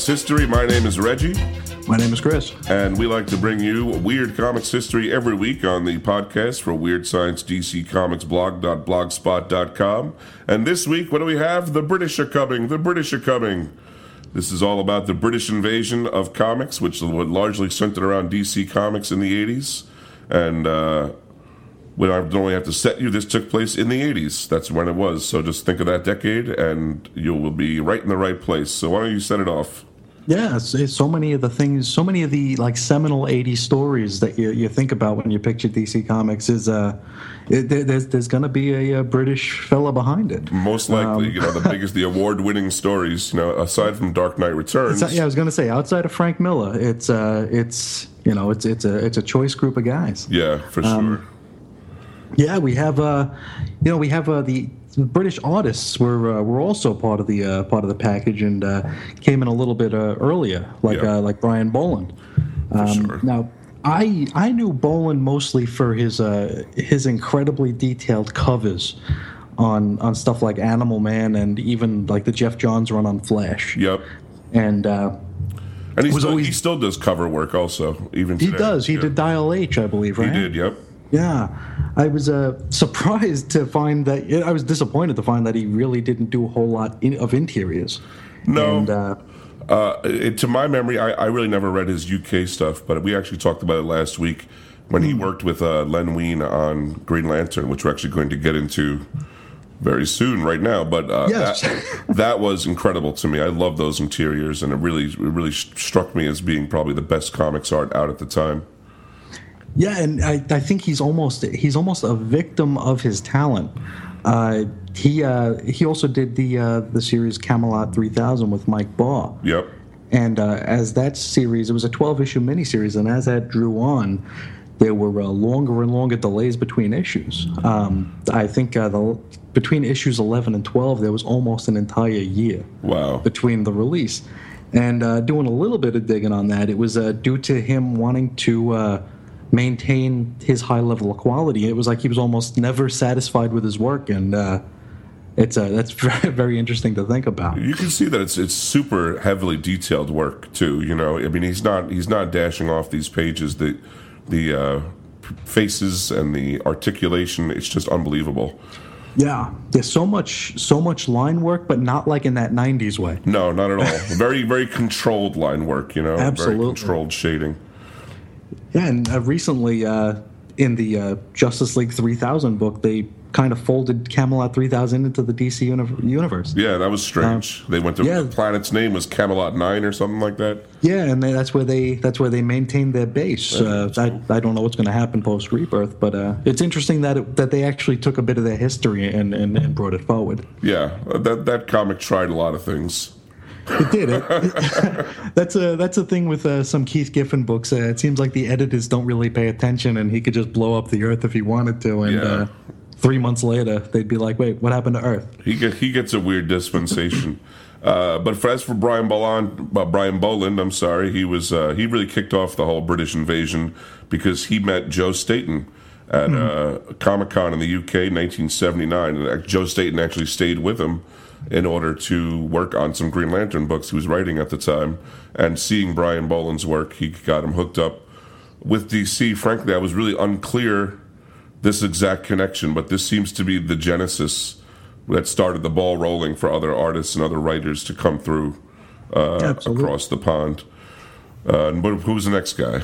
Comics History. My name is Reggie, My name is Chris. and we like to bring you Weird Comics History every week on the podcast for Weird Science DC Comics blog.blogspot.com. And this week, what do we have? The British are coming. The British are coming. This is all about the British invasion of comics, which was largely centered around DC Comics in the 80s. And uh, we don't only have to set you, this took place in the 80s. That's when it was. So just think of that decade, and you will be right in the right place. So why don't you set it off? Yeah, it's, it's so many of the things, so many of the like seminal '80s stories that you, you think about when you picture DC Comics is uh, it, there, there's there's going to be a, a British fella behind it. Most likely, you know, the biggest, the award-winning stories. You know, aside from Dark Knight Returns. Yeah, I was going to say outside of Frank Miller, it's uh, it's you know, it's it's a it's a choice group of guys. Yeah, for sure. Yeah, we have uh, you know, we have uh, the British artists were uh, were also part of the uh, part of the package and uh, came in a little bit uh, earlier, like Yeah. uh, like Brian Bolland. Um, sure. Now, I I knew Bolland mostly for his uh, his incredibly detailed covers on on stuff like Animal Man and even like the Geoff Johns run on Flash. Yep. And uh, And he Was still, always- he still does cover work, also. Even today. he does. He Yeah. did Dial H, I believe, right He did. Yep. Yeah, I was uh, surprised to find that. I was disappointed to find that he really didn't do a whole lot in, of interiors. No. And, uh, Uh, it, to my memory, I, I really never read his UK stuff, but we actually talked about it last week when Hmm. he worked with uh, Len Wein on Green Lantern, which we're actually going to get into very soon, right now. But uh, Yes. that, that was incredible to me. I love those interiors, and it really, it really struck me as being probably the best comics art out at the time. Yeah, and I, I think he's almost he's almost a victim of his talent. Uh, he uh, he also did the uh, the series Camelot 3000 with Mike Barr. Yep. And uh, as that series, it was a 12 issue miniseries, and as that drew on, there were uh, longer and longer delays between issues. Um, I think uh, the, between issues 11 and 12, there was almost an entire year Wow. between the release. And uh, doing a little bit of digging on that, it was uh, due to him wanting to uh, maintain his high level of quality. It was like he was almost never satisfied with his work, and uh, it's uh, that's very, interesting to think about. You can see that it's it's super heavily detailed work too. You know, I mean, he's not he's not dashing off these pages. The the uh, faces and the articulation. It's just unbelievable. Yeah, there's so much so much line work, but not like in that '90s way. No, not at all. very very controlled line work. You know, Absolutely. very controlled shading. Yeah, and uh, recently uh, in the uh, Justice League 3000 book, they kind of folded Camelot 3000 into the DC uni- universe. Yeah, that was strange. they went to yeah. the planet's name was Camelot Nine or something like that. Yeah, and they, that's where they that's where they maintain their base. Uh, I, I don't know what's going to happen post Rebirth, but uh, it's interesting that it, that they actually took a bit of their history and, and, and brought it forward. Yeah, that that comic tried a lot of things. It did. It, that's a that's a thing with uh, some Keith Giffen books. Uh, it seems like the editors don't really pay attention, and he could just blow up the Earth if he wanted to. And Yeah. uh, three months later, they'd be like, "Wait, what happened to Earth?" He get, he gets a weird dispensation. Uh, but for, as for Brian Bolland, uh, Brian Bolland, I'm sorry, he was uh, he really kicked off the whole British invasion because he met Joe Staton at uh, Comic Con in the UK, 1979, and Joe Staton actually stayed with him in order to work on some Green Lantern books he was writing at the time. And seeing Brian Bolland's work, he got him hooked up with DC. Frankly, I was really unclear this exact connection, but this seems to be the genesis that started the ball rolling for other artists and other writers to come through uh, across the pond. Uh, and what, who's the next guy?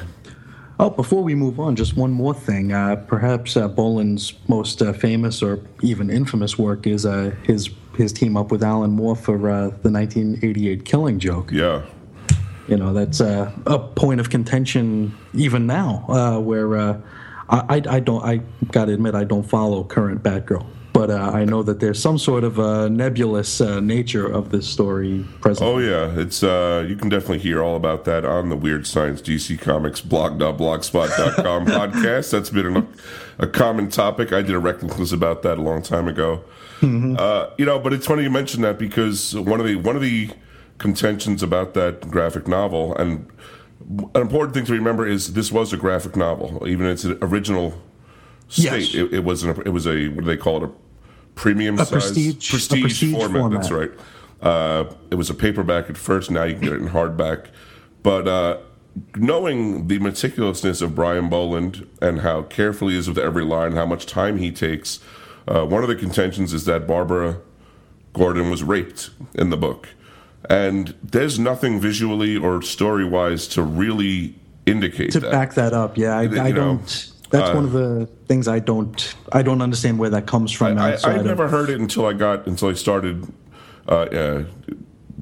Oh, before we move on, just one more thing. Uh, perhaps uh, Bolland's most uh, famous or even infamous work is uh, his his team up with Alan Moore for uh, the 1988 Killing Joke. Yeah, You know, that's uh, a point of contention even now, uh, where uh, I, I, I don't. I gotta admit, I don't follow current Batgirl, but uh, I know that there's some sort of uh, nebulous uh, nature of this story present. Oh yeah, it's uh, you can definitely hear all about that on the Weird Science DC Comics blog.blogspot.com podcast. That's been a, a common topic. I did a reckless about that a long time ago. Uh, you know, but it's funny you mention that because one of the one of the contentions about that graphic novel and an important thing to remember is this was a graphic novel, even in its original state. Yes. It, it was an, it was a what do they call it a premium size prestige- a prestige format. That's right. Uh, it was a paperback at first. Now you can get it in hardback. But uh, knowing the meticulousness of Brian Bolland and how careful he is with every line, how much time he takes, uh, one of the contentions is that Barbara Gordon was raped in the book. And there's nothing visually or story wise to really indicate to that. back that up. Yeah, I, I know, don't. That's one of the things I don't. I don't understand where that comes from. I, I of- never heard it until I got until I started uh, uh,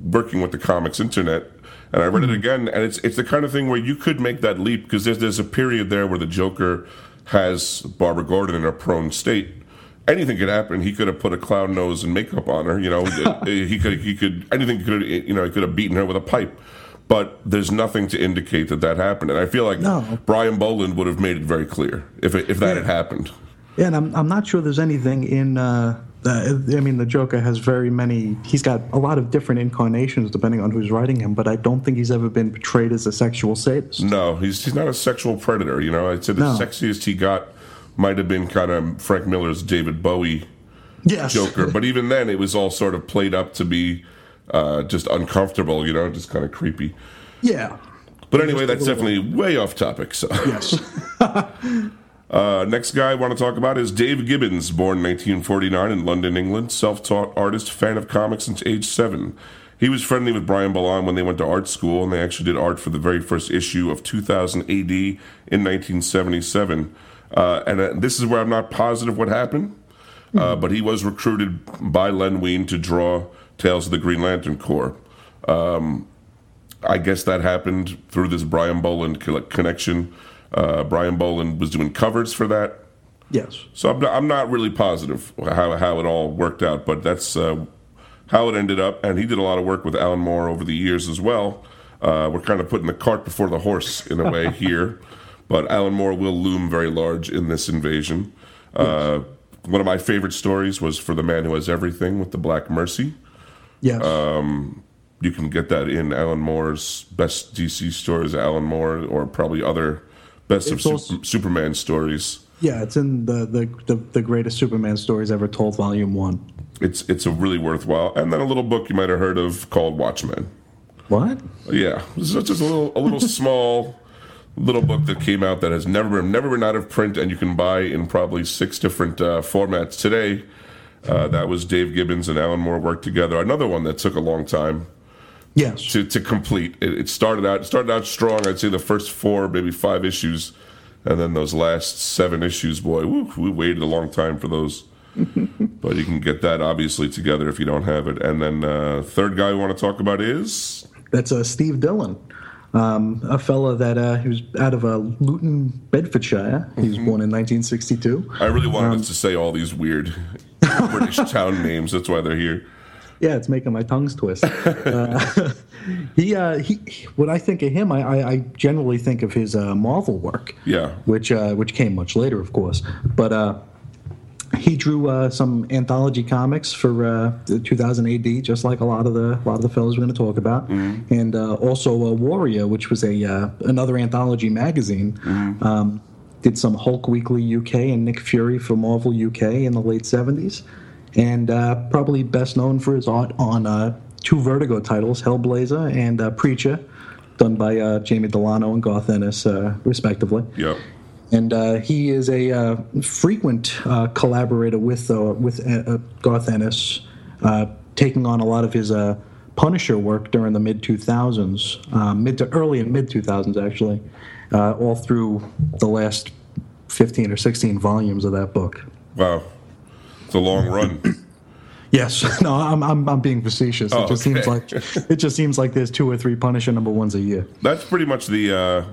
working with the comics internet, and I read Hmm. it again. And it's it's the kind of thing where you could make that leap because there's there's a period there where the Joker has Barbara Gordon in a prone state. Anything could happen. He could have put a clown nose and makeup on her. You know, he could he could anything could you know he could have beaten her with a pipe. But there's nothing to indicate that that happened, and I feel like No. Brian Bolland would have made it very clear if it, if that had happened. Yeah, and I'm I'm not sure there's anything in. Uh, uh, I mean, the Joker has very many. He's got a lot of different incarnations depending on who's writing him, but I don't think he's ever been portrayed as a sexual sadist. No, he's he's not a sexual predator. You know, I'd say the No. sexiest he got might have been kind of Frank Miller's David Bowie Yes, Joker, but even then, it was all sort of played up to be uh, just uncomfortable. You know, just kind of creepy. yeah, But anyway, that's definitely way off topic. So, yes, uh, next guy I want to talk about is Dave Gibbons, born 1949 in London, England, self-taught artist, fan of comics since age seven. He was friendly with Brian Bolland when they went to art school, and they actually did art for the very first issue of 2000 AD in 1977. Uh, and uh, this is where I'm not positive what happened, uh, but he was recruited by Len Wein to draw Tales of the Green Lantern Corps. Um, I guess that happened through this Brian Bolland connection. Uh, Brian Bolland was doing covers for that. yes. So I'm not, I'm not really positive how, how it all worked out, but that's uh, how it ended up. And he did a lot of work with Alan Moore over the years as well. Uh, we're kind of putting the cart before the horse in a way here, but Alan Moore will loom very large in this invasion. Uh, one of my favorite stories was for the man who has everything with the Black Mercy. Yes. You can get that in Alan Moore's best DC stories, Alan Moore, or probably other best of It's Sup- also- Superman stories. yeah, it's in the, the, the, the greatest Superman stories ever told, Volume 1. It's it's a really worthwhile. And then a little book you might have heard of called Watchmen. What? Yeah, it's just a little a little small little book that came out that has never been never been out of print, and you can buy in probably six different uh, formats today. Uh, that was Dave Gibbons and Alan Moore worked together. Another one that took a long time Yes. to, to complete. It, it started out it started out strong. I'd say the first four, maybe five issues, and then those last seven issues, boy, woo, we waited a long time for those. but you can get that obviously together if you don't have it. And then uh, third guy we want to talk about is That's uh, Steve Dillon, um, a fella that uh, he was out of uh, Luton, Bedfordshire. He was born in 1962. I really wanted Um, us to say all these weird British town names. That's why they're here. Yeah, it's making my tongues twist. uh, he, uh, he, when I think of him, I, I, I generally think of his uh, Marvel work. Yeah. which uh, which came much later, of course. But uh, he drew uh, some anthology comics for uh, the 2000 AD, just like a lot of the a lot of the fellows we're going to talk about, and uh, also uh, Warrior, which was a uh, another anthology magazine. Um, did some Hulk Weekly UK and Nick Fury for Marvel UK in the late 70s, and uh, probably best known for his art on uh, two Vertigo titles, Hellblazer and uh, Preacher, done by uh, Jamie Delano and Garth Ennis, uh, respectively Yep. and uh, he is a uh, frequent uh, collaborator with uh, with Garth Ennis, uh, taking on a lot of his uh, Punisher work during the mid 2000s, uh, mid to early and mid 2000s actually, uh, all through the last 15 or 16 volumes of that book. Wow. It's a long run. Yes, no, I'm, I'm, I'm being facetious. Oh, it just seems like it just seems like there's two or three Punisher number ones a year. That's pretty much the. Uh,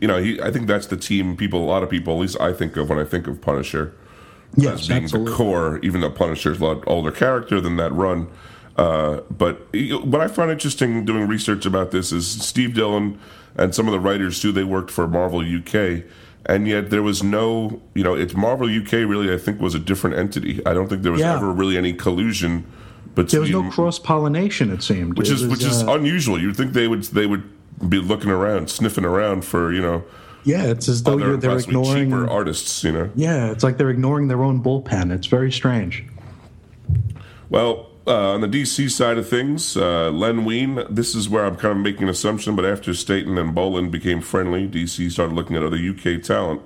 you know, he. I think that's the team. People, a lot of people, at least I think of when I think of Punisher, Yes, as being absolutely. the core. Even though Punisher's a lot older character than that run. Uh, but what I found interesting doing research about this is Steve Dillon and some of the writers too. They worked for Marvel UK, and yet there was no. You know, it's Marvel UK. Really, I think was a different entity. I don't think there was Yeah. ever really any collusion But There was no cross pollination. It seemed, which It is was, which is uh, unusual. You'd think they would they would be looking around, sniffing around for you know yeah. It's as though they're possibly ignoring. cheaper artists. You know. Yeah, it's like they're ignoring their own bullpen. It's very strange. Well, on the DC side of things, uh, Len Wein, this is where I'm kind of making an assumption, but after Staton and Bolland became friendly, DC started looking at other UK talent.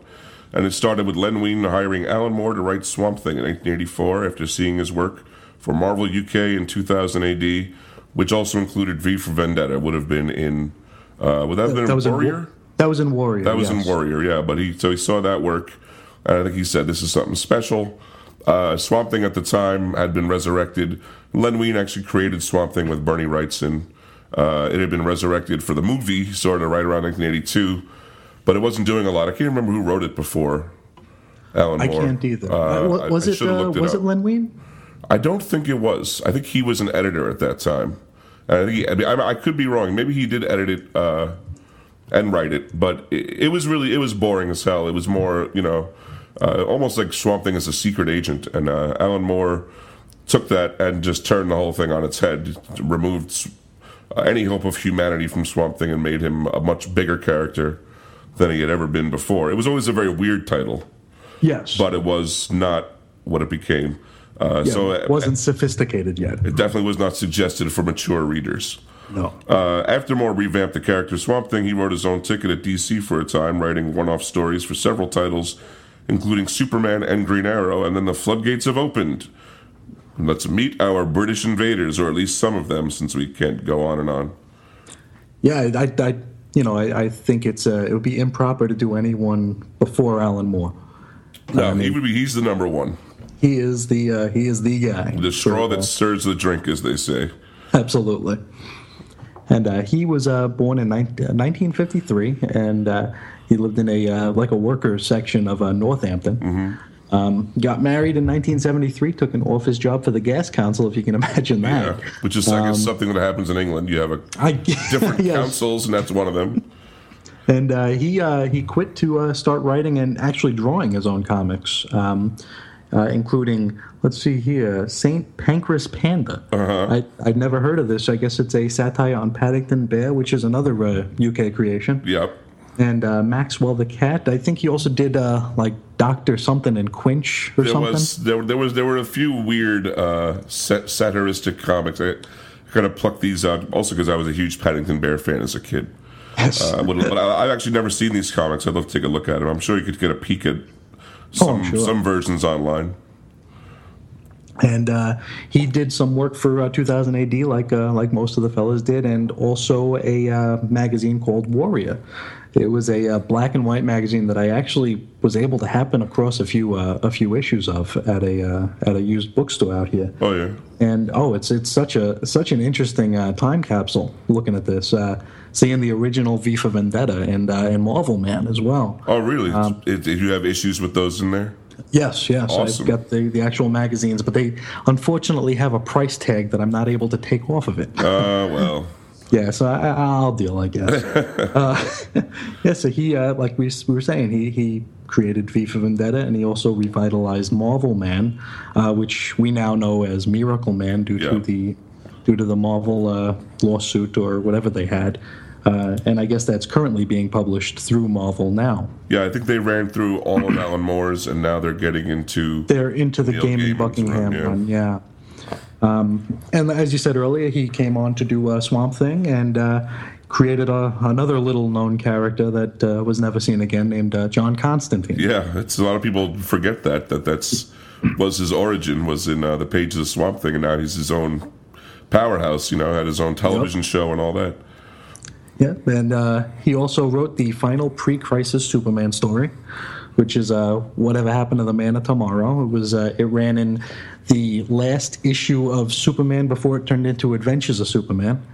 And it started with Len Wein hiring Alan Moore to write Swamp Thing in 1984 after seeing his work for Marvel UK in 2000 AD, which also included V for Vendetta, would have been in. Uh, would that have been that was Warrior? in that was in Warrior. That was yes. in Warrior, yeah. But he so he saw that work, and I think he said this is something special. Uh, Swamp Thing at the time had been resurrected. Len Wein actually created Swamp Thing with Bernie Wrightson. Uh, it had been resurrected for the movie, sort of right around 1982, but it wasn't doing a lot. I can't remember who wrote it before. Alan I Moore. can't either. Uh, Uh, wa- I- was I it, should've uh, looked was up. it Len Wein? I don't think it was. I think he was an editor at that time. I, think he, I, mean, I, I could be wrong. Maybe he did edit it uh, and write it, but it, it was really it was boring as hell. It was more you know uh, almost like Swamp Thing as a secret agent, and uh, Alan Moore took that and just turned the whole thing on its head, removed uh, any hope of humanity from Swamp Thing, and made him a much bigger character than he had ever been before. It was always a very weird title, Yes. but it was not what it became. Uh, Yeah, so it wasn't sophisticated yet. it definitely was not suggested for mature readers. No. Uh, after Moore revamped the character Swamp Thing, he wrote his own ticket at DC for a time, writing one off stories for several titles, including Superman and Green Arrow, and then the floodgates have opened. Let's meet our British invaders, or at least some of them, since we can't go on and on. Yeah, I, I, you know, I, I think it's uh, it would be improper to do anyone before Alan Moore. No, he would be, he's the number one. He is the uh, he is the guy. The straw for, uh, that stirs the drink, as they say. Absolutely. And uh, he was uh, born in 19, uh, 1953, and uh, he lived in a uh, like a workers section of uh, Northampton. Mm-hmm. Um, got married in 1973. Took an office job for the gas council, if you can imagine Yeah, that. which is, I guess, something that happens in England. You have a I, different yes. councils, and that's one of them. And uh, he uh, he quit to uh, start writing and actually drawing his own comics, um, uh, including let's see here, Saint Pancras Panda. Uh-huh. I I'd never heard of this. I guess it's a satire on Paddington Bear, which is another uh, UK creation. Yep. And uh, Maxwell the cat. I think he also did uh, like Doctor something and Quinch or there something. was there, there was there were a few weird uh, sat- satiristic comics. I kind of plucked these out also because I was a huge Paddington Bear fan as a kid. Yes. Uh, but I, I've actually never seen these comics. I'd love to take a look at them. I'm sure you could get a peek at some Oh, sure. some versions online. and uh, he did some work for uh, 2000 AD, like uh, like most of the fellas did, and also a uh, magazine called Warrior. It was a uh, black and white magazine that I actually was able to happen across a few uh, a few issues of at a uh, at a used bookstore out here. Oh yeah, And oh, it's it's such a such an interesting uh, time capsule. Looking at this, uh, seeing the original V for Vendetta and uh, and Marvel Man as well. oh really? Um, Did you have issues with those in there? Yes, yes. Awesome. I've got the, the actual magazines, but they unfortunately have a price tag that I'm not able to take off of it. Uh, well, yeah, so I, I'll deal, I guess. uh, yeah, so he, uh, like we, we were saying, he, he created V for Vendetta, and he also revitalized Marvel Man, uh, which we now know as Miracle Man due Yeah. to the due to the Marvel uh, lawsuit or whatever they had. Uh, and I guess that's currently being published through Marvel now. yeah, I think they ran through all of Alan Moore's, and now they're getting into. they're into the Neil Gaiman Buckingham run, yeah. one, yeah. Um, and as you said earlier, he came on to do uh, Swamp Thing and uh, created a, another little known character that uh, was never seen again, named uh, John Constantine. Yeah, it's a lot of people forget that that that's was his origin was in uh, the pages of Swamp Thing, and now he's his own powerhouse. You know, had his own television show and all that. Yeah, and uh, he also wrote the final pre-crisis Superman story, which is uh, whatever happened to the Man of Tomorrow. It was uh, it ran in the last issue of Superman before it turned into Adventures of Superman,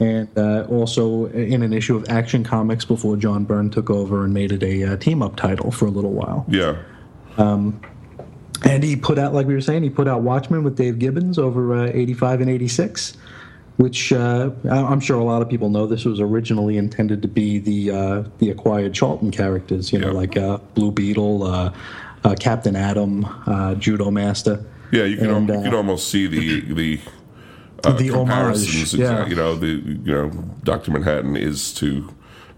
and uh, also in an issue of Action Comics before John Byrne took over and made it a uh, team-up title for a little while. Yeah, And he put out, like we were saying, he put out Watchmen with Dave Gibbons over uh, 85 and 86, which uh, I'm sure a lot of people know this was originally intended to be the uh, the acquired Charlton characters, you know, like uh, Blue Beetle, uh, uh, Captain Atom, uh, Judo Master. yeah. You can And, al- you can almost see the the. Uh, The homage, comparisons, yeah. You know, the you know, Doctor Manhattan is to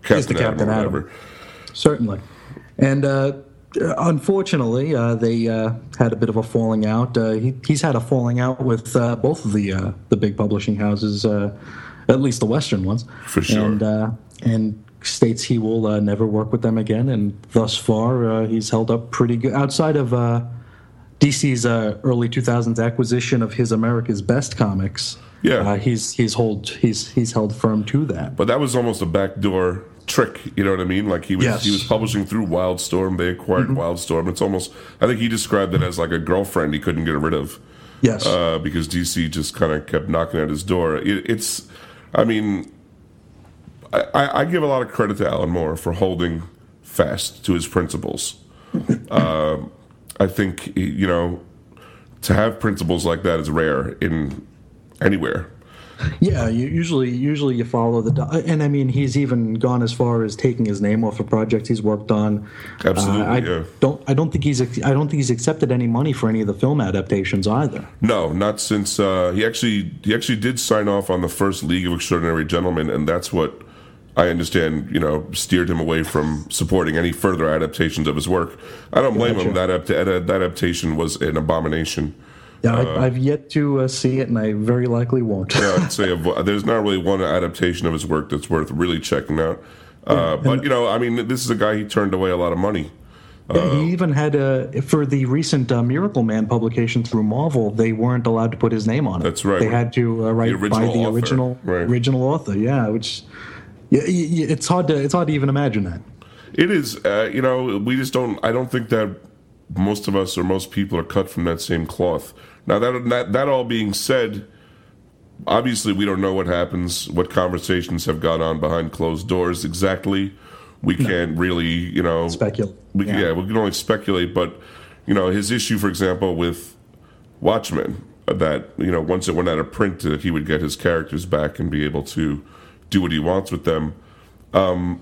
Captain, Atom Captain or Atom. whatever. Certainly. And uh, unfortunately, uh, they uh, had a bit of a falling out. Uh, he, he's had a falling out with uh, both of the uh, the big publishing houses, uh, at least the Western ones. For sure. And, uh, and states he will uh, never work with them again. And thus far, uh, he's held up pretty good. Outside of uh, DC's uh, early 2000s acquisition of his America's Best comics, Yeah. uh, he's he's hold he's he's held firm to that. But that was almost a backdoor trick. You know what I mean? Like he was Yes. he was publishing through Wildstorm. They acquired Wildstorm. It's almost I think he described it as like a girlfriend he couldn't get rid of Yes. uh, because DC just kind of kept knocking at his door. It, it's I mean I, I, I give a lot of credit to Alan Moore for holding fast to his principles. Um I think you know to have principles like that is rare in anywhere. Yeah, you, usually usually you follow the and I mean he's even gone as far as taking his name off of projects he's worked on. Absolutely, Uh, I yeah. don't I don't think he's I don't think he's accepted any money for any of the film adaptations either. No, not since uh, he actually he actually did sign off on the first League of Extraordinary Gentlemen, and that's what I understand. You know, steered him away from supporting any further adaptations of his work. I don't blame him. That that adaptation was an abomination. Yeah, I, I've yet to uh, see it, and I very likely won't. Yeah, I'd say there's not really one adaptation of his work that's worth really checking out. Uh, but you know, I mean, this is a guy he turned away a lot of money. Yeah, he even had a for the recent uh, Miracle Man publication through Marvel. They weren't allowed to put his name on it. That's right. They had to uh, write The by the author, original right. original author. Yeah, which yeah, it's hard to it's hard to even imagine that. It is, uh, you know, we just don't. I don't think that most of us or most people are cut from that same cloth. Now that that that all being said, obviously we don't know what happens, what conversations have gone on behind closed doors exactly. We can't really, you know, Speculate. We can, Yeah. yeah, we can only speculate. But you know, his issue, for example, with Watchmen, that you know, once it went out of print, that he would get his characters back and be able to do what he wants with them. Um,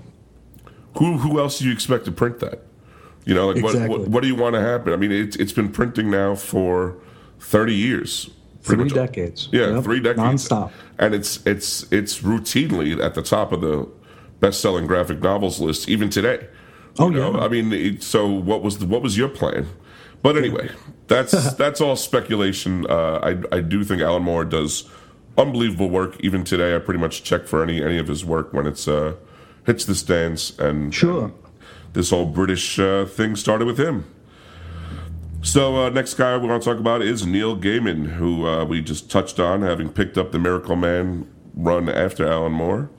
who who else do you expect to print that? You know, like what, Exactly. what what do you want to happen? I mean, it's it's been printing now for thirty years. Three much. decades. Yeah, Yep. three decades Nonstop. and it's it's it's routinely at the top of the best-selling graphic novels list even today. Oh, You know, yeah. I mean, it, so what was the, what was your plan? But anyway, that's that's all speculation. Uh, I I do think Alan Moore does unbelievable work even today. I pretty much check for any any of his work when it's uh, hits the stands and Sure. This whole British uh, thing started with him. So uh, next guy we want to talk about is Neil Gaiman, who uh, we just touched on, having picked up the Miracle Man run after Alan Moore.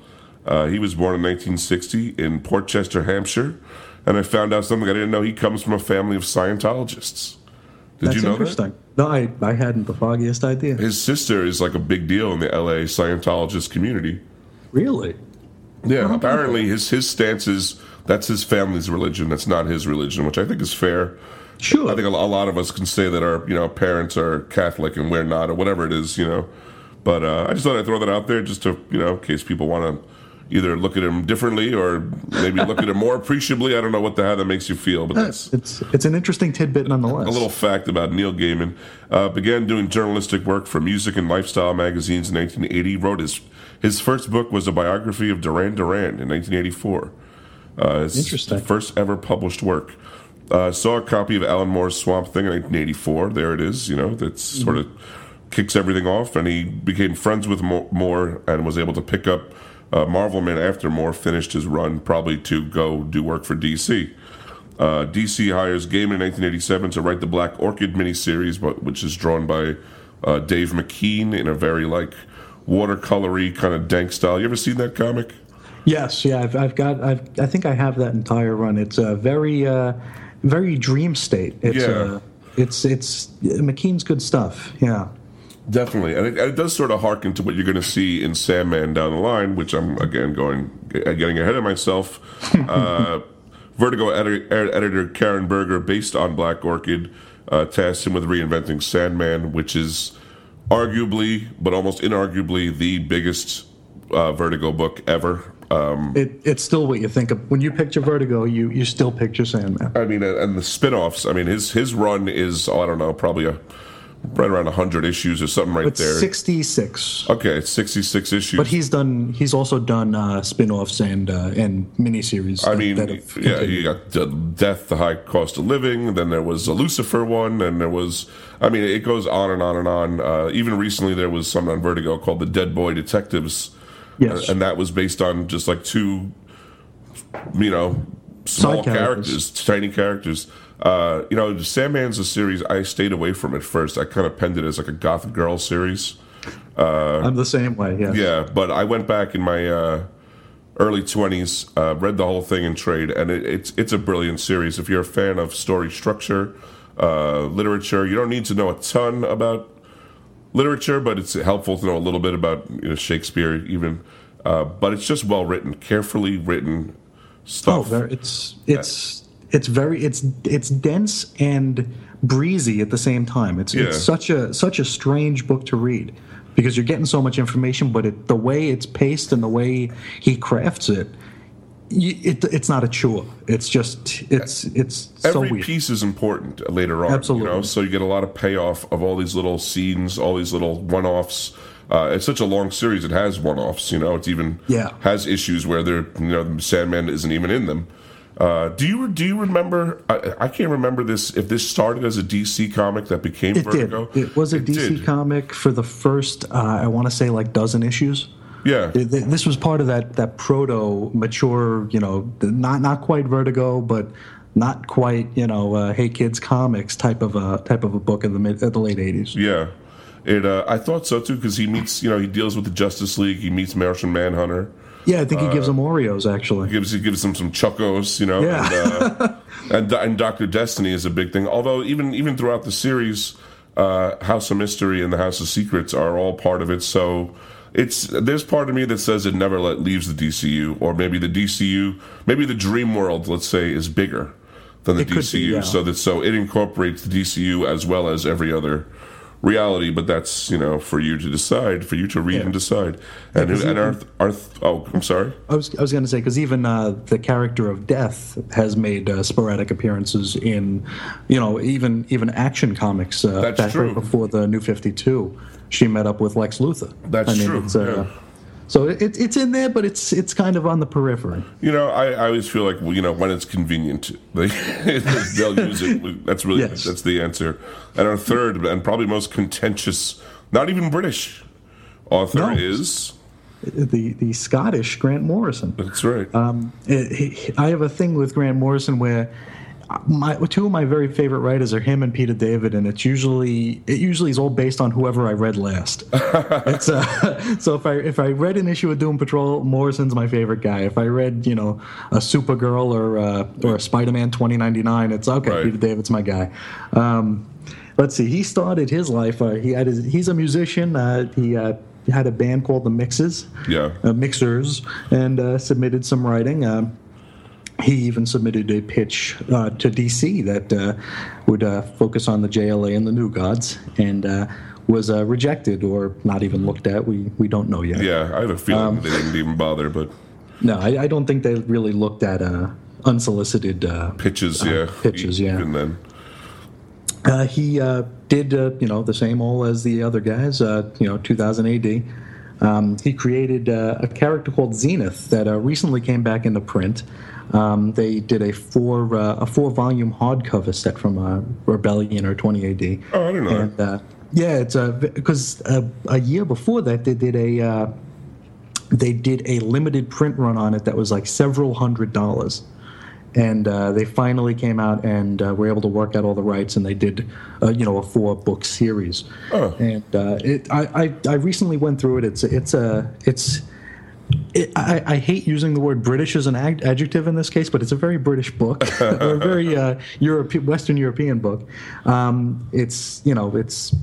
Uh, he was born in 1960 in Portchester, Hampshire, and I found out something I didn't know. He comes from a family of Scientologists. Did That's you know interesting. No, I, I hadn't the foggiest idea. His sister is like a big deal in the LA Scientologist community. Really? Yeah, apparently his his stance is that's his family's religion. That's not his religion, which I think is fair. Sure. I think a a lot of us can say that our you know parents are Catholic and we're not, or whatever it is, you know. But uh, I just thought I'd throw that out there, just to you know, in case people want to either look at him differently or maybe look at him more appreciably. I don't know what the how that makes you feel, but that's It's it's an interesting tidbit nonetheless. a little fact about Neil Gaiman. Uh, began doing journalistic work for music and lifestyle magazines in 1980. Wrote his his first book was a biography of Duran Duran in 1984. Uh, his Interesting. First ever published work. Uh, saw a copy of Alan Moore's Swamp Thing in 1984. There it is. You know, that sort of kicks everything off, and he became friends with Moore and was able to pick up uh, Marvel Man after Moore finished his run, probably to go do work for DC. Uh, DC hires Gaiman in 1987 to write the Black Orchid miniseries, but which is drawn by uh, Dave McKean in a very like watercolory kind of dank style. You ever seen that comic? Yes, yeah, I've, I've got, I've, I think I have that entire run. It's a very, uh, very dream state. It's, Yeah. uh, it's, it's McKean's good stuff. Yeah, Definitely, and it, it does sort of harken to what you're going to see in Sandman down the line, which I'm again going uh, getting ahead of myself. uh, Vertigo edi- editor Karen Berger, based on Black Orchid, uh, tasked him with reinventing Sandman, which is arguably, but almost inarguably, the biggest uh, Vertigo book ever. Um, it, it's still what you think of when you picture Vertigo. You, you still picture Sandman. I mean, and the spin-offs. I mean, his his run is oh, I don't know, probably a right around 100 issues or something right It's there. 66. Okay, 66 issues. But he's done. He's also done uh, spin-offs and uh, and miniseries. I that- mean, that yeah, you got the Death, the High Cost of Living. Then there was a Lucifer one, and there was, I mean, it goes on and on and on. Uh, even recently, there was something on Vertigo called the Dead Boy Detectives, Yes. and that was based on just like two, you know, small characters. characters, tiny characters. Uh, you know, the Sandman's a series I stayed away from at first. I kind of penned it as like a Gothic Girl series. Uh, I'm the same way. Yeah. Yeah, but I went back in my uh, early twenties, uh, read the whole thing in trade, and it, it's it's a brilliant series. If you're a fan of story structure, uh, literature, you don't need to know a ton about literature, but it's helpful to know a little bit about you know, Shakespeare, even. Uh, but it's just well written, carefully written stuff. Oh, very, it's it's it's very it's it's dense and breezy at the same time. It's Yeah. it's such a such a strange book to read because you're getting so much information, but it, the way it's paced and the way he crafts it, it it's not a chore. It's just it's it's so Every weird. piece is important later on. You know, Absolutely. so you get a lot of payoff of all these little scenes, all these little one-offs. Uh, it's such a long series; it has one-offs. You know, it's even Yeah. has issues where they're you know Sandman isn't even in them. Uh, do you do you remember? I, I can't remember this. If this started as a DC comic that became It Vertigo, did. It was a It DC did. comic for the first, uh, I want to say, like dozen issues. Yeah, Th- th- This was part of that that proto mature, you know, not not quite Vertigo, but not quite, you know, uh, Hey Kids comics type of a type of a book in the mid uh, the late eighties. yeah. It. Uh, I thought so too because he meets. You know, he deals with the Justice League. He meets Martian Manhunter. Yeah, I think he Uh, gives him Oreos actually. gives he gives him some Chocos, you know. Yeah. And, uh, and and Doctor Destiny is a big thing. Although even even throughout the series, uh, House of Mystery and the House of Secrets are all part of it. So it's there's part of me that says it never let leaves the DCU, or maybe the DCU, maybe the Dream World, let's say, is bigger than the It DCU. be, yeah. So that so it incorporates the DCU as well as every other reality but that's you know for you to decide for you to read Yeah. and decide and, because and our oh i'm sorry I was I was going to say because even uh, the character of Death has made uh, sporadic appearances in, you know, even even action comics. Uh, That's back true. right before the New Fifty Two, she met up with Lex Luthor. That's I mean, true, It's, uh, yeah. So it, it's in there, but it's it's kind of on the periphery. You know, I, I always feel like you know when it's convenient, they, they'll use it. That's really Yes. that's the answer. And our third and probably most contentious, not even British, author No. is. The the Scottish Grant Morrison. That's right. Um, it- he- I have a thing with Grant Morrison where my two of my very favorite writers are him and Peter David, and it's usually it usually is all based on whoever I read last. it's uh, so if I if I read an issue of Doom Patrol, Morrison's my favorite guy. If I read you know a Supergirl or uh, or a Spider Man twenty ninety nine, it's okay. Right. Peter David's my guy. Um, let's see. He started his life. Uh, he had his, he's a musician. Uh, he uh, had a band called the Mixes yeah. uh, mixers and uh, submitted some writing. He even submitted a pitch uh, to DC that uh, would uh, focus on the JLA and the New Gods, and uh, was uh, rejected or not even looked at. We we don't know yet. Yeah, I have a feeling Um, they didn't even bother, but No, I, I don't think they really looked at uh, unsolicited. Uh, pitches, yeah, pitches, yeah. Even then, Uh, he uh, did, uh, you know, the same all as the other guys. Uh, you know, 2000 AD. Um, he created uh, a character called Zenith that uh, recently came back into print. Um, they did a four uh, a four volume hardcover set from uh, Rebellion or 20 AD. Oh, I didn't know. And uh, yeah, it's because uh, a year before that they did a uh, they did a limited print run on it that was like several hundred dollars and uh, they finally came out and uh, were able to work out all the rights and they did uh, you know a four book series Oh. and uh, it I, I I recently went through it it's it's a it's it, I, I hate using the word British as an ad- adjective in this case, but it's a very British book, or a very uh, Europe, Western European book. Um, it's you know it's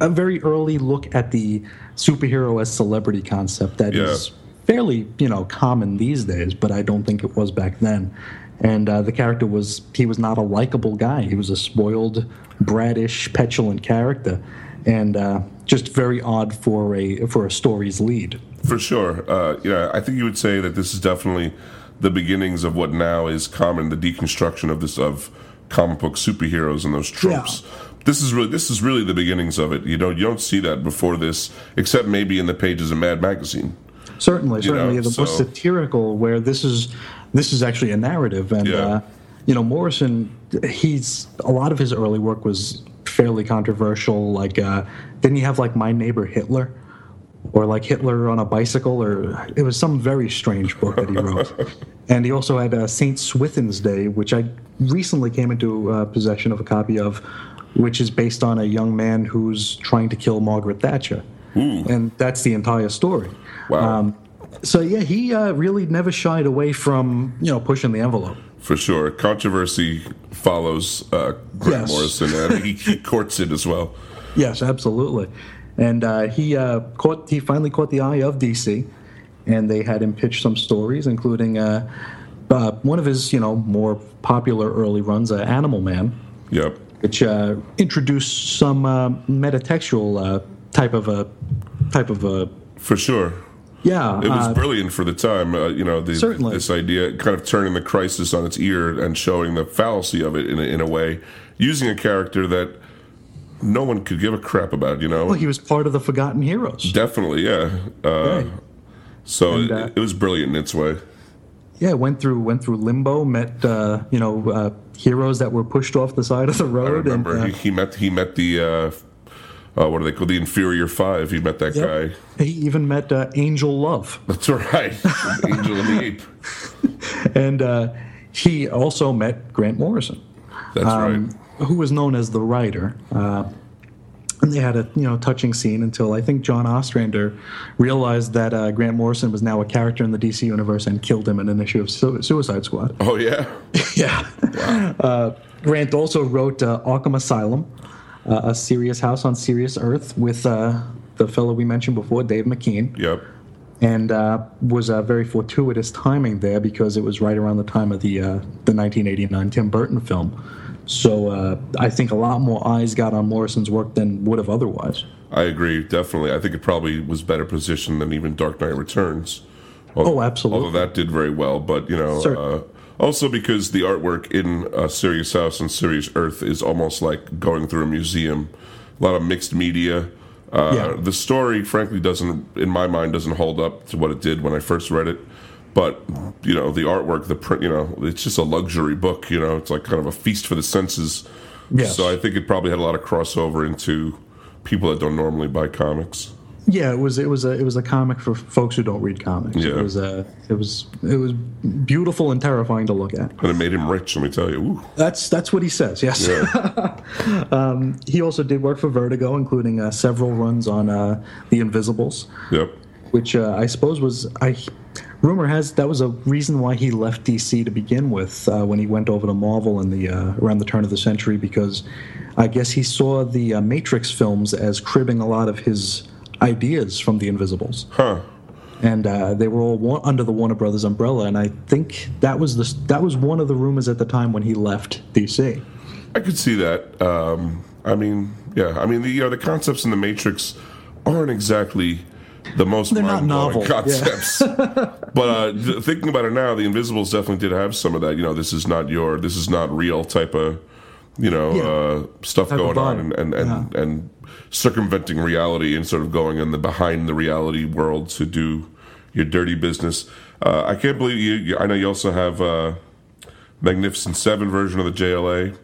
a very early look at the superhero as celebrity concept that is Yeah. fairly you know common these days, but I don't think it was back then. And uh, the character was he was not a likable guy. He was a spoiled, bratish, petulant character, and uh, just very odd for a for a story's lead. for sure. Uh, yeah, I think you would say that this is definitely the beginnings of what now is common, the deconstruction of this of comic book superheroes and those tropes. this is really this is really the beginnings of it. You know, you don't see that before this, except maybe in the pages of Mad Magazine. Certainly, You know, certainly the more so- satirical, where this is this is actually a narrative, and Yeah. uh, you know Morrison, he's a lot of his early work was fairly controversial. Like, uh, didn't he have like My Neighbor Hitler, or like Hitler on a bicycle, or it was some very strange book that he wrote. and he also had uh, Saint Swithin's Day, which I recently came into uh, possession of a copy of, which is based on a young man who's trying to kill Margaret Thatcher, and that's the entire story. Wow. Um, so yeah, he uh, really never shied away from you know pushing the envelope. For sure, controversy follows uh, Grant Yes. Morrison, and he, he courts it as well. Yes, absolutely. And uh, he uh, caught he finally caught the eye of DC, and they had him pitch some stories, including uh, uh, one of his you know more popular early runs, uh, Animal Man, Yep. which uh, introduced some uh, metatextual uh, type of a type of a For sure. Yeah. It was uh, brilliant for the time. Uh, you know, the, this idea, kind of turning the crisis on its ear and showing the fallacy of it in a, in a way, using a character that no one could give a crap about. You know, well, he was part of the Forgotten Heroes. definitely, yeah. Uh, Right. So And, it, uh, it was brilliant in its way. Yeah, went through went through limbo, met uh, you know uh, heroes that were pushed off the side of the road. I remember and he, he met he met the uh, what are they called? The inferior five. He met that Yep. guy. he even met uh, Angel Love, That's right, Angel and the Ape. and uh, he also met Grant Morrison, That's um, right. who was known as the writer. Uh, and they had a you know touching scene until I think John Ostrander realized that uh, Grant Morrison was now a character in the DC universe and killed him in an issue of Su- Suicide Squad. Oh yeah, yeah. Uh, Grant also wrote uh, Arkham Asylum, uh, a serious house on Serious Earth with uh, the fellow we mentioned before, Dave McKean, yep. and uh, was a very fortuitous timing there because it was right around the time of the uh, the 1989 Tim Burton film. So uh, I think a lot more eyes got on Morrison's work than would have otherwise. I agree, definitely. I think it probably was better positioned than even Dark Knight Returns. Although, Oh, absolutely. Although that did very well, but you know, uh, also because the artwork in uh, Serious House and Serious Earth is almost like going through a museum. A lot of mixed media. Uh, Yeah. The story, frankly, doesn't, in my mind, doesn't hold up to what it did when I first read it. But you know, the artwork, the print, you know, it's just a luxury book. You know, it's like kind of a feast for the senses. Yes. So I think it probably had a lot of crossover into people that don't normally buy comics. Yeah, it was it was a it was a comic for folks who don't read comics. Yeah. It was a it was it was beautiful and terrifying to look at. And it made him rich, let me tell you. Ooh. That's that's what he says. Yes. Yeah. He also did work for Vertigo, including uh, several runs on uh, The Invisibles, yep. which uh, I suppose was I. Rumor has that was a reason why he left DC to begin with uh, when he went over to Marvel in the uh, around the turn of the century because I guess he saw the uh, Matrix films as cribbing a lot of his ideas from The Invisibles. Huh. and uh, they were all wa- under the Warner Brothers umbrella. And I think that was the that was one of the rumors at the time when he left DC. I could see that. Um, I mean, yeah. I mean, the, you know, the concepts in the Matrix aren't exactly the most They're not novel, yeah. concepts. but uh, th- thinking about it now, the Invisibles definitely did have some of that. You know, this is not your, this is not real type of, you know, Yeah. uh, stuff going on, and and and, and circumventing reality and sort of going in the behind the reality world to do your dirty business. Uh, I can't believe you, you. I know you also have. Uh, Magnificent Seven version of the JLA, uh,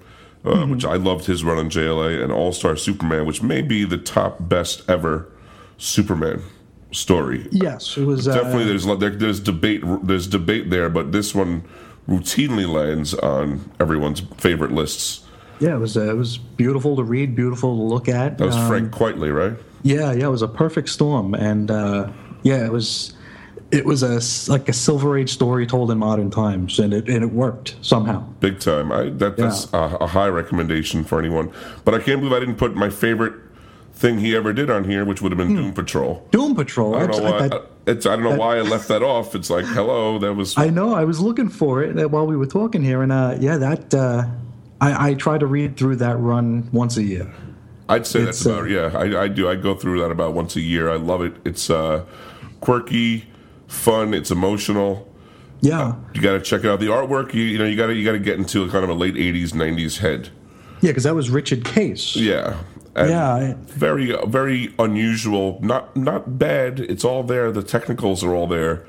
Mm-hmm. which I loved his run on JLA, and All Star Superman, which may be the top best ever Superman story. Yes, it was uh, Definitely, there's there, there's debate there's debate there, but this one routinely lands on everyone's favorite lists. Yeah, it was uh, it was beautiful to read, beautiful to look at. That was Um, Frank Quitely, right? Yeah, yeah, it was a perfect storm, and uh, yeah, it was it was a like a silver age story told in modern times, and it and it worked somehow. Big time. I that, that's a, a high recommendation for anyone. But I can't believe I didn't put my favorite thing he ever did on here, which would have been Doom Patrol. Doom Patrol. I don't know why. I- it's I don't know why I left that off. It's like, hello, that was I know. I was looking for it uh, while we were talking here, and uh, yeah, that uh, I, I try to read through that run once a year. I'd say It's, that's about uh, yeah. I, I do. I go through that about once a year. I love it. It's uh, quirky, fun. It's emotional. Yeah, You got to check it out. The artwork, you, you know, you got to you got to get into a kind of a late '80s '90s head. Yeah, because that was Richard Case. Yeah. Yeah, I- very very unusual. Not not bad. It's all there. The technicals are all there,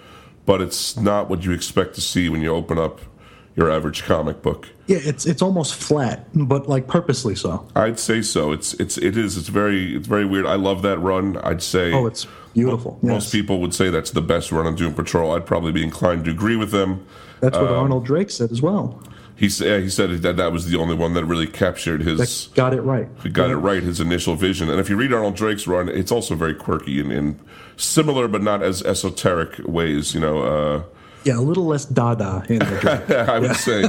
but it's not what you expect to see when you open up your average comic book. Yeah, it's it's almost flat, but like purposely so. I'd say so. It's it's it is. It's very it's very weird. I love that run. I'd say Oh, it's beautiful. most Yes. people would say that's the best run on Doom Patrol. I'd probably be inclined to agree with them. That's Um, what Arnold Drake said as well. He said he said that that was the only one that really captured his. That got it right. He got it right, his initial vision. And if you read Arnold Drake's run, it's also very quirky in, in similar but not as esoteric ways, you know. Uh, Yeah, a little less dada in the Drake, I would say.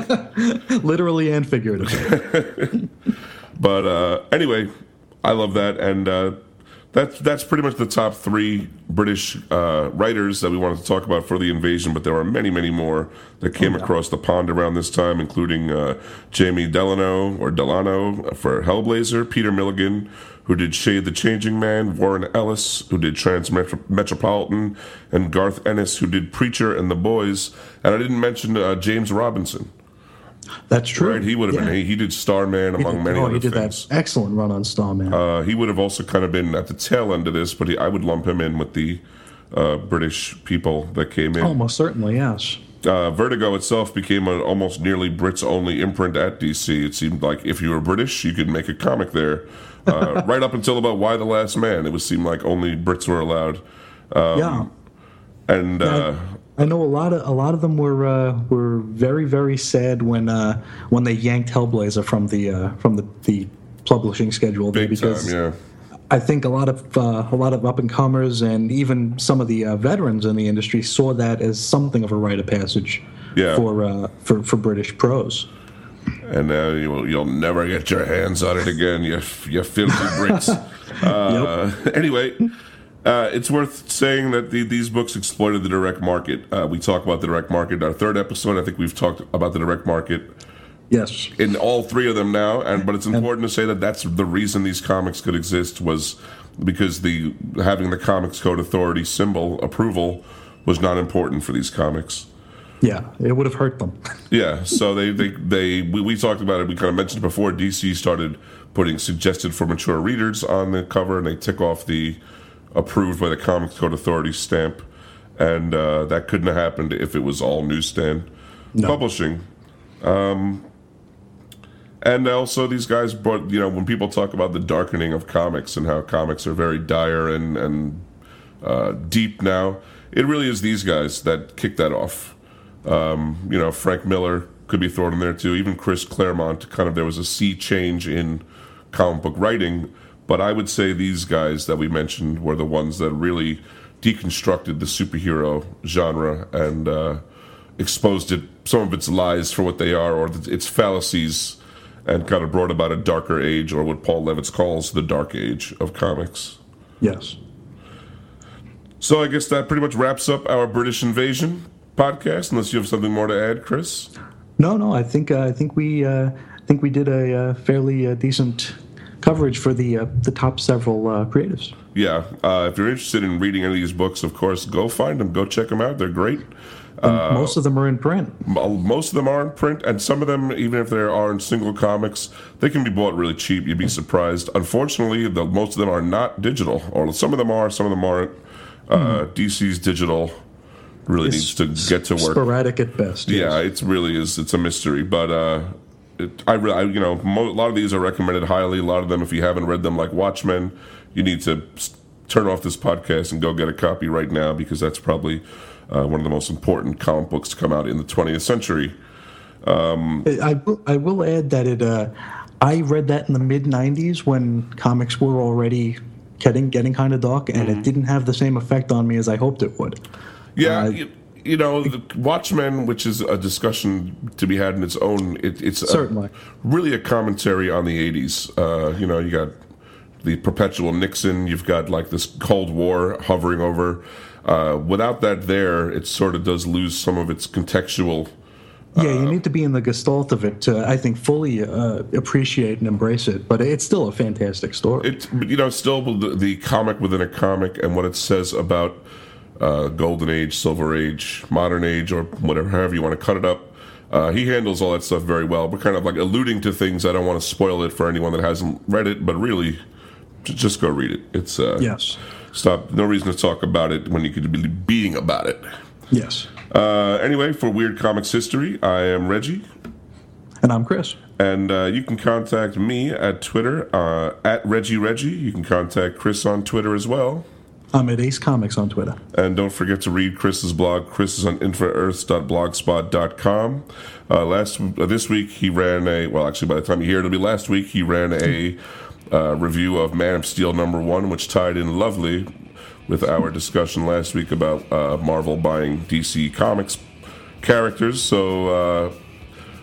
literally and figuratively. But uh, anyway, I love that. And uh, that's, that's pretty much the top three British uh, writers that we wanted to talk about for the invasion. But there are many, many more that came across the pond around this time, including uh, Jamie Delano or Delano for Hellblazer, Peter Milligan, who did Shade the Changing Man, Warren Ellis, who did Transmetropolitan, and Garth Ennis, who did Preacher and The Boys. And I didn't mention uh, James Robinson. That's true. Right, he would have Yeah. been. He, he did Starman among many oh, other he did things. that excellent run on Starman. Uh, he would have also kind of been at the tail end of this, but he, I would lump him in with the uh, British people that came in. Almost certainly, yes. Uh, Vertigo itself became an almost nearly Brits only imprint at DC. It seemed like if you were British, you could make a comic there. Uh, right up until about Y the Last Man, it would seem like only Brits were allowed. Um, yeah. And uh, I know a lot of a lot of them were uh, were very very sad when uh, when they yanked Hellblazer from the uh, from the, the publishing schedule big time, because yeah. I think a lot of uh, a lot of up and comers and even some of the uh, veterans in the industry saw that as something of a rite of passage Yeah. for uh, for for British prose. and uh, you'll, you'll never get your hands on it again, you, you filthy Brits. uh, Anyway, uh, it's worth saying that the, these books exploited the direct market. Uh, we talk about the direct market. in Our third episode, I think we've talked about the direct market Yes. in all three of them now. And but it's important to say that that's the reason these comics could exist was because the having the Comics Code Authority symbol approval was not important for these comics. Yeah, it would have hurt them. Yeah, so they they, they we, we talked about it. We kind of mentioned it before. DC started putting suggested for mature readers on the cover, and they tick off the approved by the Comics Code Authority stamp, and uh, that couldn't have happened if it was all newsstand publishing. Um, and also, these guys brought you know when people talk about the darkening of comics and how comics are very dire and and uh, deep now, it really is these guys that kicked that off Um, you know, Frank Miller could be thrown in there too. Even Chris Claremont, kind of there was a sea change in comic book writing. But I would say these guys that we mentioned were the ones that really deconstructed the superhero genre and uh, exposed it, some of its lies for what they are or its fallacies, and kind of brought about a darker age, or what Paul Levitz calls the dark age of comics. Yes. So I guess that pretty much wraps up our British invasion podcast. Unless you have something more to add, Chris. No, no. I think uh, I think we uh, I think we did a uh, fairly uh, decent coverage for the uh, the top several uh, creatives. Yeah, uh, if you're interested in reading any of these books, of course, go find them. Go check them out. They're great. And most of them are in print. Most of them are in print, and some of them, even if they are in single comics, they can be bought really cheap. You'd be surprised. Unfortunately, the, most of them are not digital, or some of them are, some of them aren't. Uh, DC's digital really needs to get to work. Sporadic at best. yes. Yeah, it's really is. It's a mystery, but uh, it, I, I, you know, mo- a lot of these are recommended highly. A lot of them, if you haven't read them, like Watchmen, you need to s- turn off this podcast and go get a copy right now because that's probably uh, one of the most important comic books to come out in the 20th century. I will, I will add that it. Uh, I read that in the mid '90s when comics were already getting getting kind of dark, and Mm-hmm. it didn't have the same effect on me as I hoped it would. Yeah, Uh, you, know, the Watchmen, which is a discussion to be had in its own. It, it's a- Certainly. really a commentary on the '80s. Uh, you know, you got the perpetual Nixon. You've got like this Cold War hovering over. Uh, without that, there, it sort of does lose some of its contextual. Yeah, you need to be in the gestalt of it to, I think, fully uh, appreciate and embrace it. But it's still a fantastic story. It, you know, still the, the comic within a comic and what it says about uh, golden age, silver age, modern age, or whatever, however you want to cut it up. Uh, he handles all that stuff very well. We're kind of like alluding to things. I don't want to spoil it for anyone that hasn't read it, but really, just go read it. It's uh, Yes. stop. No reason to talk about it when you could be being about it. Yes. Uh, anyway, for Weird Comics History, I am Reggie. And I'm Chris. And uh, you can contact me at Twitter uh, at Reggie Reggie. You can contact Chris on Twitter as well. I'm at Ace Comics on Twitter. And don't forget to read Chris's blog. Chris is on infraearths.blogspot.com. Uh, last uh, this week he ran a well, actually by the time you hear it, it'll be last week. He ran a uh, review of Man of Steel number one, which tied in lovely with our discussion last week about uh, Marvel buying DC Comics characters. So uh,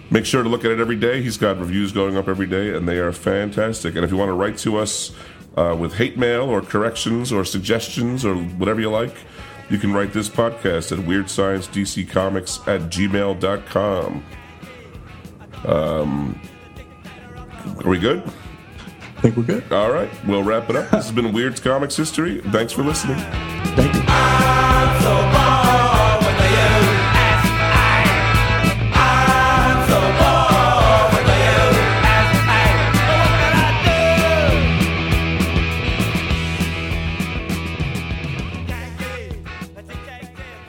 make sure to look at it every day. He's got reviews going up every day, and they are fantastic. And if you want to write to us uh, with hate mail or corrections or suggestions or whatever you like, you can write this podcast at weirdsciencedccomics at gmail.com. Um, are we good? I think we're good. All right, we'll wrap it up. This has been Weird Comics History. Thanks for listening. Thank you.